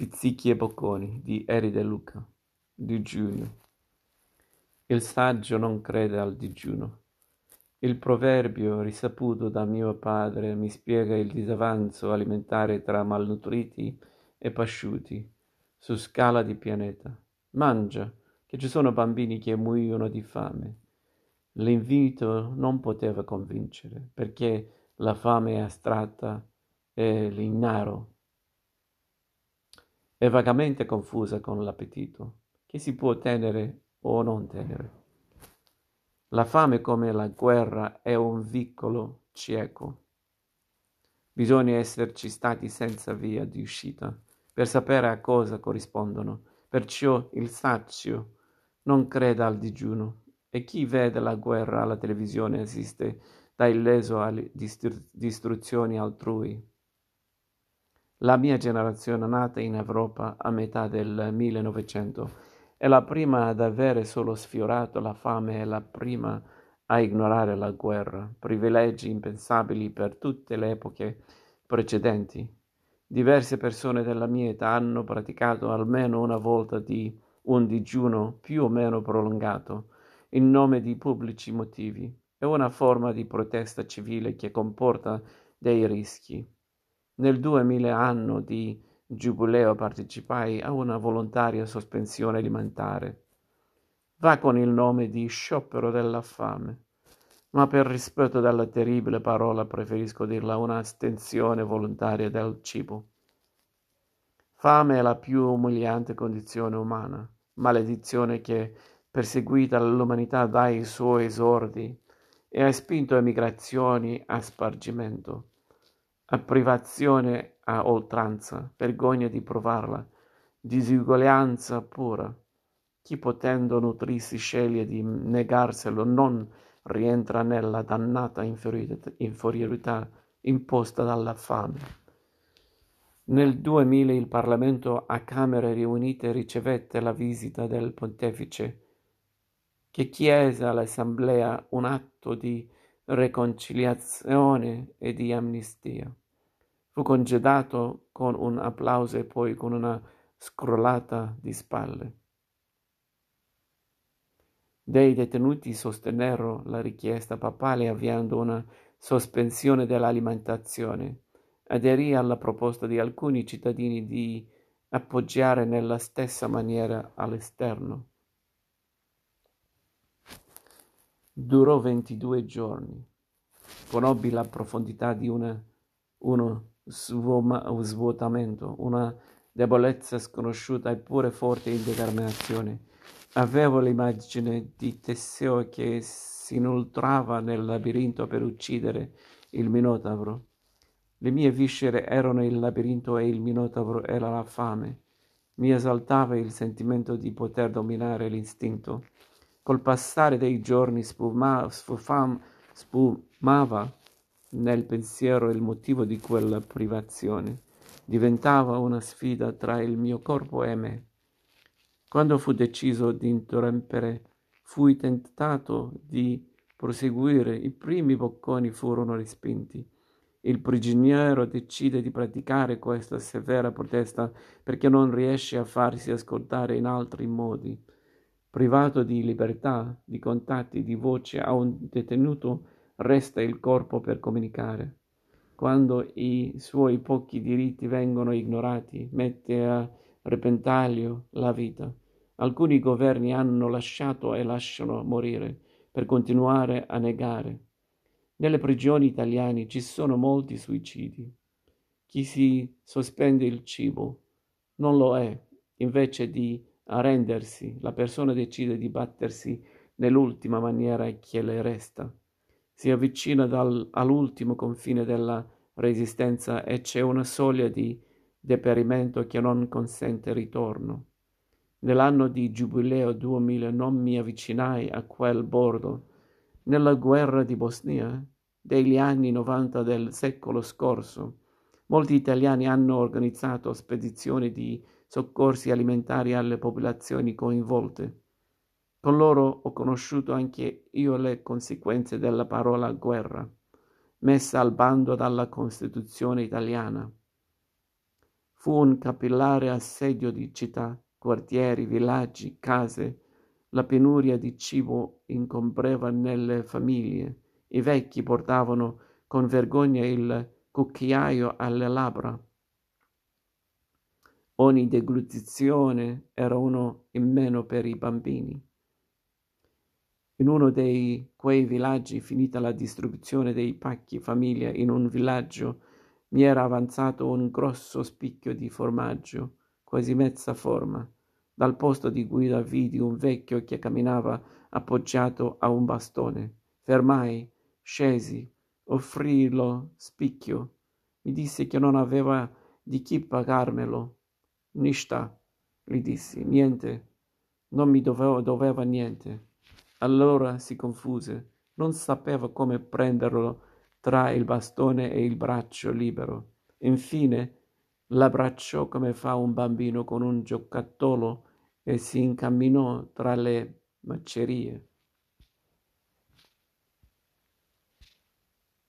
Spizzichi e bocconi di Eri De Luca, digiuno. Il saggio non crede al digiuno. Il proverbio risaputo da mio padre mi spiega il disavanzo alimentare tra malnutriti e pasciuti su scala di pianeta. Mangia, che ci sono bambini che muoiono di fame. L'invito non poteva convincere, perché la fame è astratta e l'ignaro è vagamente confusa con l'appetito, che si può tenere o non tenere. La fame come la guerra è un vicolo cieco. Bisogna esserci stati senza via di uscita per sapere a cosa corrispondono. Perciò il sazio non creda al digiuno e chi vede la guerra alla televisione assiste da illeso alle distru- distruzioni altrui. La mia generazione nata in Europa a metà del 1900 è la prima ad avere solo sfiorato la fame e la prima a ignorare la guerra, privilegi impensabili per tutte le epoche precedenti. Diverse persone della mia età hanno praticato almeno una volta di un digiuno più o meno prolungato in nome di pubblici motivi. È una forma di protesta civile che comporta dei rischi. Nel 2000 anno di giubileo partecipai a una volontaria sospensione alimentare. Va con il nome di sciopero della fame, ma per rispetto della terribile parola preferisco dirla un'astensione volontaria del cibo. Fame è la più umiliante condizione umana, maledizione che, perseguita l'umanità dai suoi esordi, e ha spinto a spargimento a privazione a oltranza, vergogna di provarla, disuguaglianza pura. Chi potendo nutrirsi sceglie di negarselo non rientra nella dannata inferiorità imposta dalla fame. Nel 2000 il Parlamento a Camere riunite ricevette la visita del pontefice, che chiese all'Assemblea un atto di reconciliazione e di amnistia. Fu congedato con un applauso e poi con una scrollata di spalle. Dei detenuti sostennero la richiesta papale avviando una sospensione dell'alimentazione. Aderì alla proposta di alcuni cittadini di appoggiare nella stessa maniera all'esterno. Durò ventidue giorni. Conobbi la profondità di una, uno svuotamento, una debolezza sconosciuta eppure forte indeterminazione. Avevo l'immagine di Teseo che si inoltrava nel labirinto per uccidere il Minotauro. Le mie viscere erano il labirinto e il Minotauro era la fame. Mi esaltava il sentimento di poter dominare l'istinto. Col passare dei giorni sfuma, sfufam, sfumava nel pensiero il motivo di quella privazione. Diventava una sfida tra il mio corpo e me. Quando fu deciso di interrompere, fui tentato di proseguire. I primi bocconi furono respinti. Il prigioniero decide di praticare questa severa protesta perché non riesce a farsi ascoltare in altri modi. Privato di libertà, di contatti, di voce a un detenuto, resta il corpo per comunicare. Quando i suoi pochi diritti vengono ignorati, mette a repentaglio la vita. Alcuni governi hanno lasciato e lasciano morire per continuare a negare. Nelle prigioni italiane ci sono molti suicidi. Chi si sospende il cibo non lo è, invece di arrendersi, la persona decide di battersi nell'ultima maniera che le resta si avvicina dal, all'ultimo confine della resistenza e c'è una soglia di deperimento che non consente ritorno. Nell'anno di giubileo 2000 non mi avvicinai a quel bordo. Nella guerra di Bosnia, degli anni 90 del secolo scorso, molti italiani hanno organizzato spedizioni di soccorsi alimentari alle popolazioni coinvolte. Con loro ho conosciuto anche io le conseguenze della parola guerra, messa al bando dalla Costituzione italiana. Fu un capillare assedio di città, quartieri, villaggi, case. La penuria di cibo incombreva nelle famiglie. I vecchi portavano con vergogna il cucchiaio alle labbra. Ogni deglutizione era uno in meno per i bambini. In uno di quei villaggi, finita la distribuzione dei pacchi famiglia, in un villaggio mi era avanzato un grosso spicchio di formaggio, quasi mezza forma. Dal posto di guida vidi un vecchio che camminava appoggiato a un bastone. Fermai, scesi, offrii lo spicchio. Mi disse che non aveva di chi pagarmelo Nishta, gli dissi, niente, non mi doveva, doveva niente. Allora si confuse, non sapeva come prenderlo tra il bastone e il braccio libero. Infine l'abbracciò come fa un bambino con un giocattolo e si incamminò tra le macerie.